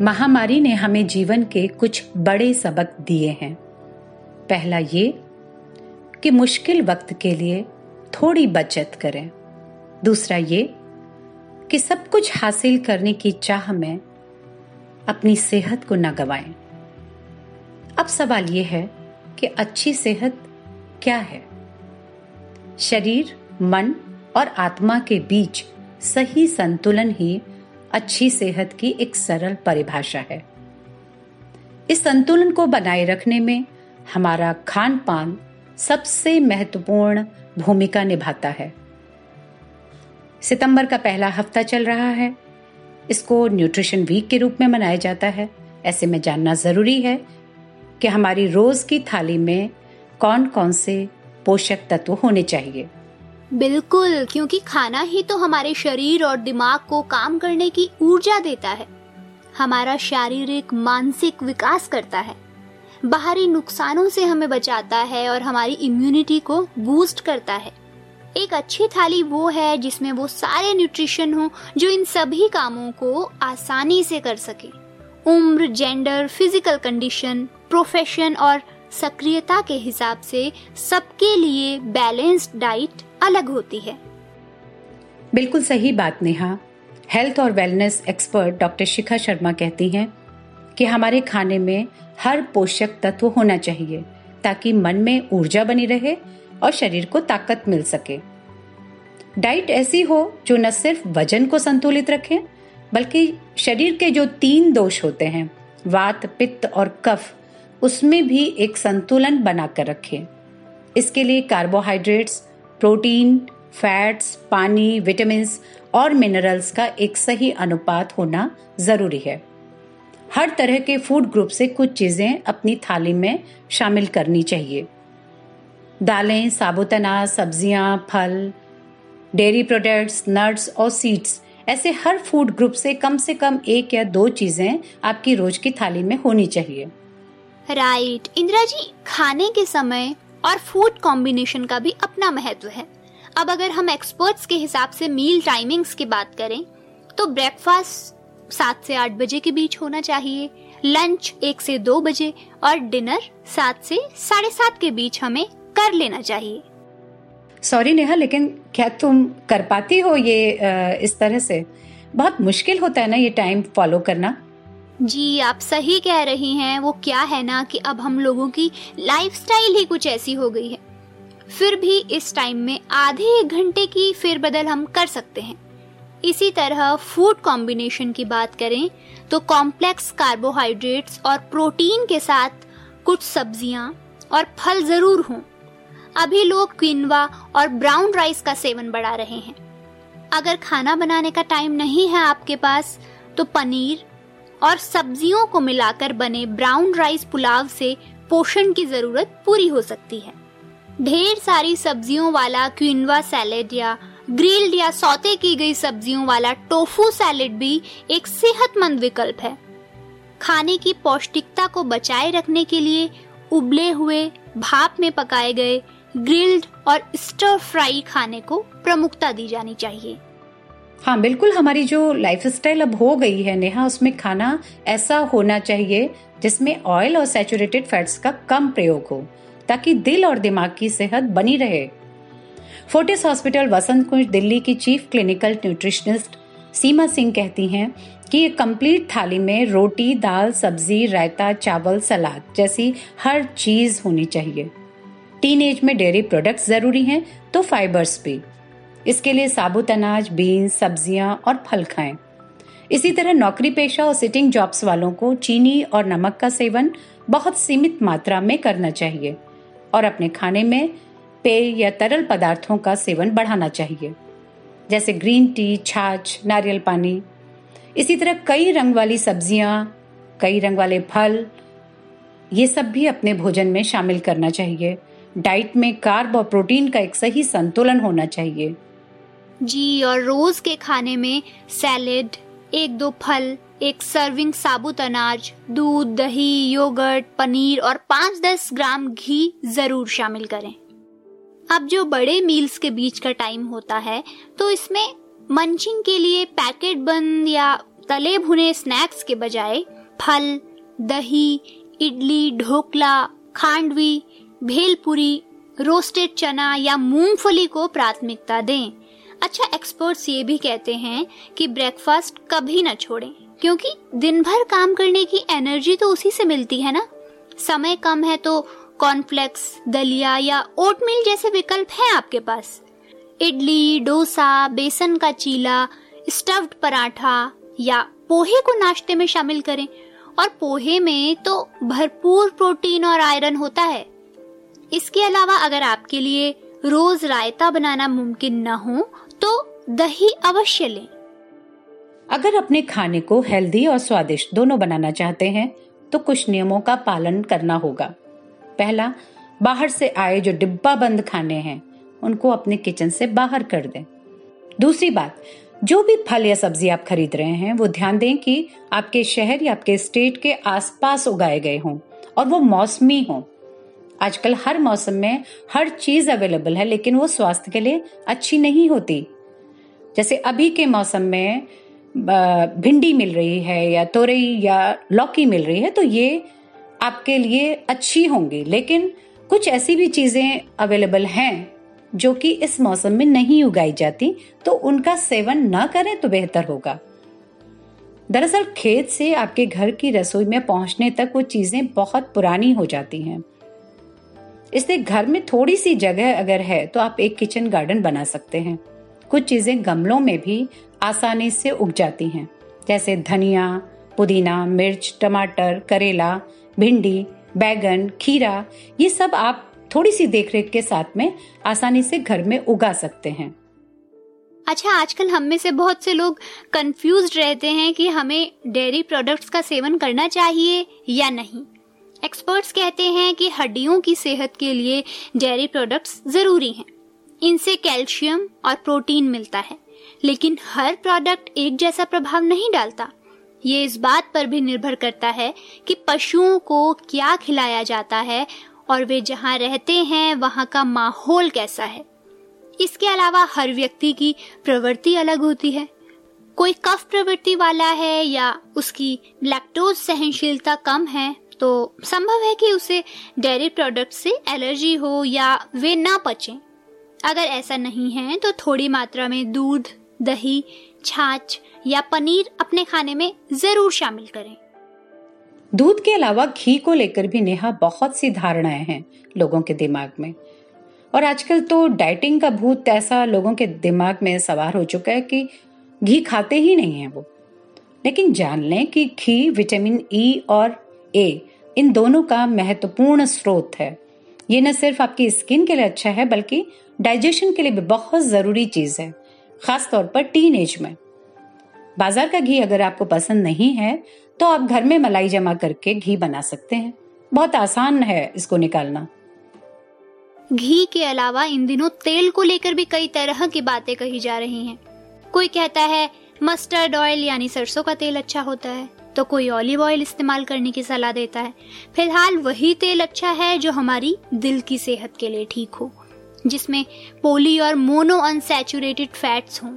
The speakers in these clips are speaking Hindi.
महामारी ने हमें जीवन के कुछ बड़े सबक दिए हैं। पहला ये कि मुश्किल वक्त के लिए थोड़ी बचत करें। दूसरा ये कि सब कुछ हासिल करने की चाह में अपनी सेहत को न गवाएँ। अब सवाल यह है कि अच्छी सेहत क्या है? शरीर, मन और आत्मा के बीच सही संतुलन ही अच्छी सेहत की एक सरल परिभाषा है। इस संतुलन को बनाए रखने में हमारा खान पान सबसे महत्वपूर्ण भूमिका निभाता है। सितंबर का पहला हफ़्ता चल रहा है। इसको न्यूट्रिशन वीक के रूप में मनाया जाता है। ऐसे में जानना ज़रूरी है कि हमारी रोज की थाली में कौन कौन से पोषक तत्व होने चाहिए। बिल्कुल, क्योंकि खाना ही तो हमारे शरीर और दिमाग को काम करने की ऊर्जा देता है। हमारा शारीरिक, मानसिक विकास करता है। बाहरी नुकसानों से हमें बचाता है और हमारी इम्यूनिटी को बूस्ट करता है। एक अच्छी थाली वो है जिसमें वो सारे न्यूट्रिशन हो जो इन सभी कामों को आसानी से कर सके। उम्र जेंडर फ़िज़िकल कंडीशन प्रोफेशन और सक्रियता के हिसाब से सबके लिए बैलेंस्ड डाइट अलग होती है। बिल्कुल सही बात, नेहा। हेल्थ और wellness expert doctor Shikha Sharma कहती हैं कि हमारे खाने में हर पोषक तत्व होना चाहिए, ताकि मन में ऊर्जा बनी रहे और शरीर को ताकत मिल सके। डाइट ऐसी हो जो न सिर्फ़ वज़न को संतुलित रखे, बल्कि शरीर के जो तीन दोष होते हैं, वात, पित्त और कफ, उसमें भी एक संतुलन बनाकर रखे। इसके लिए कार्बोहाइड्रेट्स प्रोटीन, फैट्स, पानी विटामिन और मिनरल्स का एक सही अनुपात होना ज़रूरी है। हर तरह के फ़ूड ग्रुप से कुछ चीज़ें अपनी थाली में शामिल करनी चाहिए। दालें साबुत अनाज सब्ज़ियाँ, फल, डेयरी प्रोडक्ट्स, नट्स और सीड्स, ऐसे हर फ़ूड ग्रुप से कम से कम एक या दो चीज़ें आपकी रोज की थाली में होनी चाहिए। राइट। right. इंदिरा जी, खाने के समय और फ़ूड कॉम्बिनेशन का भी अपना महत्व है। अब अगर हम एक्सपर्ट्स के हिसाब से मील टाइमिंग्स की बात करें तो ब्रेकफास्ट सात से आठ बजे के बीच होना चाहिए लंच एक से दो बजे और डिनर सात से साढ़े सात के बीच हमें कर लेना चाहिए। सॉरी नेहा, लेकिन क्या तुम कर पाती हो ये इस तरह से? बहुत मुश्किल होता है ना ये टाइम फॉलो करना। जी, आप सही कह रही हैं। वो क्या है ना कि अब हम लोगों की लाइफस्टाइल ही कुछ ऐसी हो गई है। फिर भी इस टाइम में आधे एक घंटे की फेरबदल हम कर सकते हैं। इसी तरह फ़ूड कॉम्बिनेशन की बात करें तो कॉम्प्लेक्स कार्बोहाइड्रेट्स और प्रोटीन के साथ कुछ सब्ज़ियाँ और फल ज़रूर हों। अभी लोग क्विनवा और ब्राउन राइस का सेवन बढ़ा रहे हैं। अगर खाना बनाने का टाइम नहीं है आपके पास तो पनीर और सब्जियों को मिलाकर बने ब्राउन राइस पुलाव से पोषण की ज़रूरत पूरी हो सकती है। ढेर सारी सब्जियों वाला क्विनवा सैलेड या ग्रिल्ड या सौते की गई सब्जियों वाला टोफू सैलेड भी एक सेहतमंद विकल्प है। खाने की पौष्टिकता को बचाए रखने के लिए उबले हुए भाप में पकाए गए ग्रिल्ड और स्टर फ्राई खाने को प्रमुखता दी जानी चाहिए। हाँ बिल्कुल हमारी जो लाइफ स्टाइल अब हो गई है नेहा, उसमें खाना ऐसा होना चाहिए जिसमें ऑयल और सैचुरेटेड फैट्स का कम प्रयोग हो, ताकि दिल और दिमाग की सेहत बनी रहे। फोर्टिस हॉस्पिटल वसंत कुंज, दिल्ली की chief clinical nutritionist Seema Singh कहती हैं कि ये कंप्लीट थाली में रोटी, दाल, सब्ज़ी, रायता, चावल, सलाद जैसी हर चीज़ होनी चाहिए। टीन एज में डेयरी प्रोडक्ट्स ज़रूरी हैं तो फाइबर्स भी। इसके लिए साबुत अनाज, बीन्स, सब्ज़ियाँ और फल खाएँ। इसी तरह नौकरी पेशा और सिटिंग जॉब्स वालों को चीनी और नमक का सेवन बहुत सीमित मात्रा में करना चाहिए और अपने खाने में पेय या तरल पदार्थों का सेवन बढ़ाना चाहिए, जैसे ग्रीन टी छाछ, नारियल पानी। इसी तरह कई रंग वाली सब्ज़ियाँ, कई रंग वाले फल, ये सब भी अपने भोजन में शामिल करना चाहिए। डाइट में कार्ब और प्रोटीन का एक सही संतुलन होना चाहिए। जी, और रोज के खाने में सैलेड, एक दो फल, एक सर्विंग साबुत अनाज, दूध, दही योगर्ट पनीर और पाँच दस ग्राम घी ज़रूर शामिल करें। अब जो बड़े मील्स के बीच का टाइम होता है तो इसमें मंचिंग के लिए पैकेट बंद या तले भुने स्नैक्स के बजाय फल, दही, इडली, ढोकला, खांडवी, भेलपुरी रोस्टेड चना या मूंगफली को प्राथमिकता दें। अच्छा एक्सपर्ट्स ये भी कहते हैं कि ब्रेकफास्ट कभी न छोड़ें, क्योंकि दिन भर काम करने की एनर्जी तो उसी से मिलती है ना? समय कम है तो कॉर्नफ्लेक्स दलिया या ओटमील जैसे विकल्प हैं आपके पास। इडली, डोसा, बेसन का चीला स्टफ्ड पराठा या पोहे को नाश्ते में शामिल करें, और पोहे में तो भरपूर प्रोटीन और आयरन होता है। इसके अलावा अगर आपके लिए रोज रायता बनाना मुमकिन न हो दही अवश्य लें। अगर अपने खाने को हेल्दी और स्वादिष्ट दोनों बनाना चाहते हैं तो कुछ नियमों का पालन करना होगा। पहला, बाहर से आए जो डिब्बा बंद खाने हैं, उनको अपने किचन से बाहर कर दें। दूसरी बात, जो भी फल या सब्ज़ी आप खरीद रहे हैं, वो ध्यान दें कि आपके शहर या आपके स्टेट के आसपास उगाए गए हों और वो मौसमी हों। आजकल हर मौसम में हर चीज़ अवेलेबल है, लेकिन वो स्वास्थ्य के लिए अच्छी नहीं होती। जैसे अभी के मौसम में भिंडी मिल रही है या तोरई या लौकी मिल रही है तो ये आपके लिए अच्छी होंगी। लेकिन कुछ ऐसी भी चीज़ें अवेलेबल हैं जो कि इस मौसम में नहीं उगाई जाती तो उनका सेवन ना करें तो बेहतर होगा। दरअसल खेत से आपके घर की रसोई में पहुँचने तक वो चीज़ें बहुत पुरानी हो जाती हैं। इसलिए घर में थोड़ी सी जगह अगर है तो आप एक किचन गार्डन बना सकते हैं। कुछ चीज़ें गमलों में भी आसानी से उग जाती हैं, जैसे धनिया, पुदीना, मिर्च, टमाटर, करेला, भिंडी, बैगन, खीरा, ये सब आप थोड़ी सी देखरेख के साथ में आसानी से घर में उगा सकते हैं। अच्छा आजकल हम में से बहुत से लोग कंफ्यूज रहते हैं कि हमें डेयरी प्रोडक्ट्स का सेवन करना चाहिए या नहीं। एक्सपर्ट्स कहते हैं कि हड्डियों की सेहत के लिए डेयरी प्रोडक्ट्स ज़रूरी हैं। इनसे कैल्शियम और प्रोटीन मिलता है, लेकिन हर प्रोडक्ट एक जैसा प्रभाव नहीं डालता। ये इस बात पर भी निर्भर करता है कि पशुओं को क्या खिलाया जाता है और वे जहाँ रहते हैं, वहाँ का माहौल कैसा है। इसके अलावा हर व्यक्ति की प्रवृत्ति अलग होती है। कोई कफ प्रवृत्ति वाला है या उसकी लैक्टोज सहनशीलता कम है तो संभव है कि उसे डेयरी प्रोडक्ट से एलर्जी हो या वे ना पचें। अगर ऐसा नहीं है तो थोड़ी मात्रा में दूध, दही, छाछ या पनीर अपने खाने में ज़रूर शामिल करें। दूध के अलावा घी को लेकर भी नेहा बहुत सी धारणाएँ हैं लोगों के दिमाग में। और आजकल तो डाइटिंग का भूत ऐसा लोगों के दिमाग में सवार हो चुका है कि घी खाते ही नहीं है वो। लेकिन जान लें कि घी, विटामिन ई e और ए इन दोनों का महत्वपूर्ण स्रोत है। ये न सिर्फ़ आपकी स्किन के लिए अच्छा है, बल्कि डाइजेशन के लिए भी बहुत ज़रूरी चीज़ है खास तौर पर टीन एज में। बाज़ार का घी अगर आपको पसंद नहीं है तो आप घर में मलाई जमा करके घी बना सकते हैं। बहुत आसान है इसको निकालना। घी के अलावा इन दिनों तेल को लेकर भी कई तरह की बातें कही जा रही हैं। कोई कहता है मस्टर्ड ऑयल यानी सरसों का तेल अच्छा होता है। तो कोई ऑलिव ऑयल इस्तेमाल करने की सलाह देता है। फ़िलहाल वही तेल अच्छा है जो हमारी दिल की सेहत के लिए ठीक हो, जिसमें पोली और मोनो अनसेचुरेटेड फैट्स हों।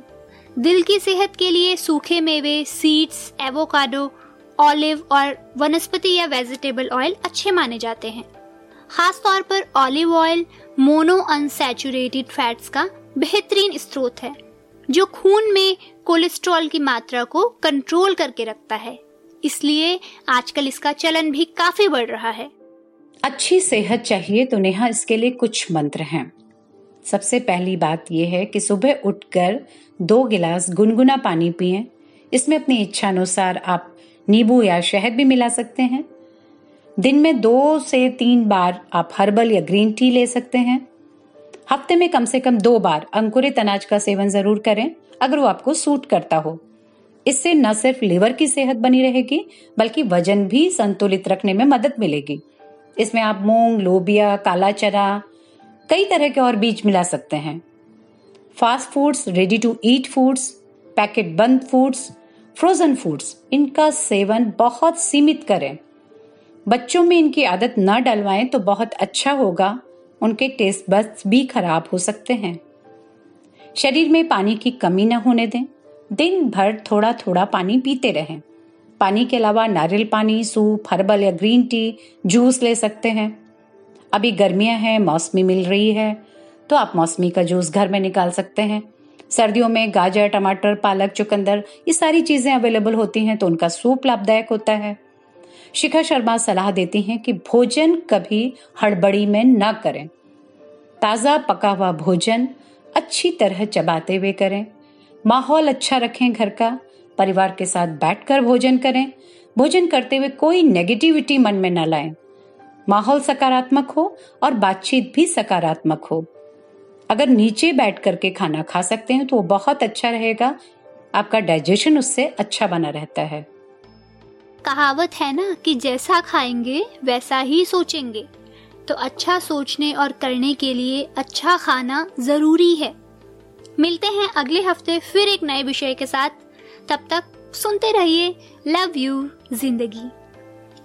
दिल की सेहत के लिए सूखे मेवे सीड्स एवोकाडो ऑलिव और वनस्पति या वेजिटेबल ऑयल अच्छे माने जाते हैं। खास तौर पर olive oil mono unsaturated fats का बेहतरीन स्रोत है, जो खून में कोलेस्ट्रॉल की मात्रा को कंट्रोल करके रखता है। इसलिए आजकल इसका चलन भी काफ़ी बढ़ रहा है। अच्छी सेहत चाहिए तो नेहा इसके लिए कुछ मंत्र हैं। सबसे पहली बात यह है कि सुबह उठकर दो गिलास गुनगुना पानी पिए। इसमें अपनी इच्छा अनुसार आप नींबू या शहद भी मिला सकते हैं। दिन में दो से तीन बार आप हर्बल या ग्रीन टी ले सकते हैं। हफ़्ते में कम से कम दो बार अंकुरित अनाज का सेवन ज़रूर करें, अगर वो आपको सूट करता हो। इससे न सिर्फ़ लिवर की सेहत बनी रहेगी, बल्कि वज़न भी संतुलित रखने में मदद मिलेगी। इसमें आप मूंग, लोबिया काला चना कई तरह के और बीज मिला सकते हैं। Fast foods ready to eat foods packet बंद फूड्स फ्रोजन फूड्स इनका सेवन बहुत सीमित करें। बच्चों में इनकी आदत न डलवाएँ तो बहुत अच्छा होगा, उनके टेस्ट बड्स भी खराब हो सकते हैं। शरीर में पानी की कमी न होने दें। दिन भर थोड़ा थोड़ा पानी पीते रहें। पानी के अलावा नारियल पानी, सूप, हर्बल या ग्रीन टी, जूस ले सकते हैं। अभी गर्मियाँ हैं, मौसमी मिल रही है तो आप मौसमी का जूस घर में निकाल सकते हैं। सर्दियों में गाजर, टमाटर, पालक, चुकंदर, ये सारी चीज़ें अवेलेबल होती हैं तो उनका सूप लाभदायक होता है। शिखा शर्मा सलाह देती हैं कि भोजन कभी हड़बड़ी में न करें। ताज़ा पका हुआ भोजन अच्छी तरह चबाते हुए करें। माहौल अच्छा रखें घर का, परिवार के साथ बैठकर भोजन करें। भोजन करते हुए कोई नेगेटिविटी मन में न लाएँ। माहौल सकारात्मक हो और बातचीत भी सकारात्मक हो। अगर नीचे बैठ करके खाना खा सकते हैं तो वो बहुत अच्छा रहेगा। आपका डाइजेशन उससे अच्छा बना रहता है। कहावत है ना कि जैसा खाएँगे, वैसा ही सोचेंगे। तो अच्छा सोचने और करने के लिए अच्छा खाना ज़रूरी है। मिलते हैं अगले हफ़्ते फिर एक नए विषय के साथ। तब तक सुनते रहिए लव यू ज़िंदगी।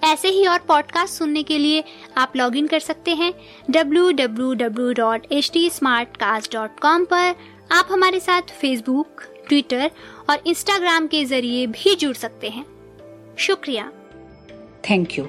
ऐसे ही और पॉडकास्ट सुनने के लिए आप लॉग इन कर सकते हैं www.htsmartcast.com पर। आप हमारे साथ फेसबुक ट्विटर और इंस्टाग्राम के ज़रिए भी जुड़ सकते हैं। शुक्रिया। Thank you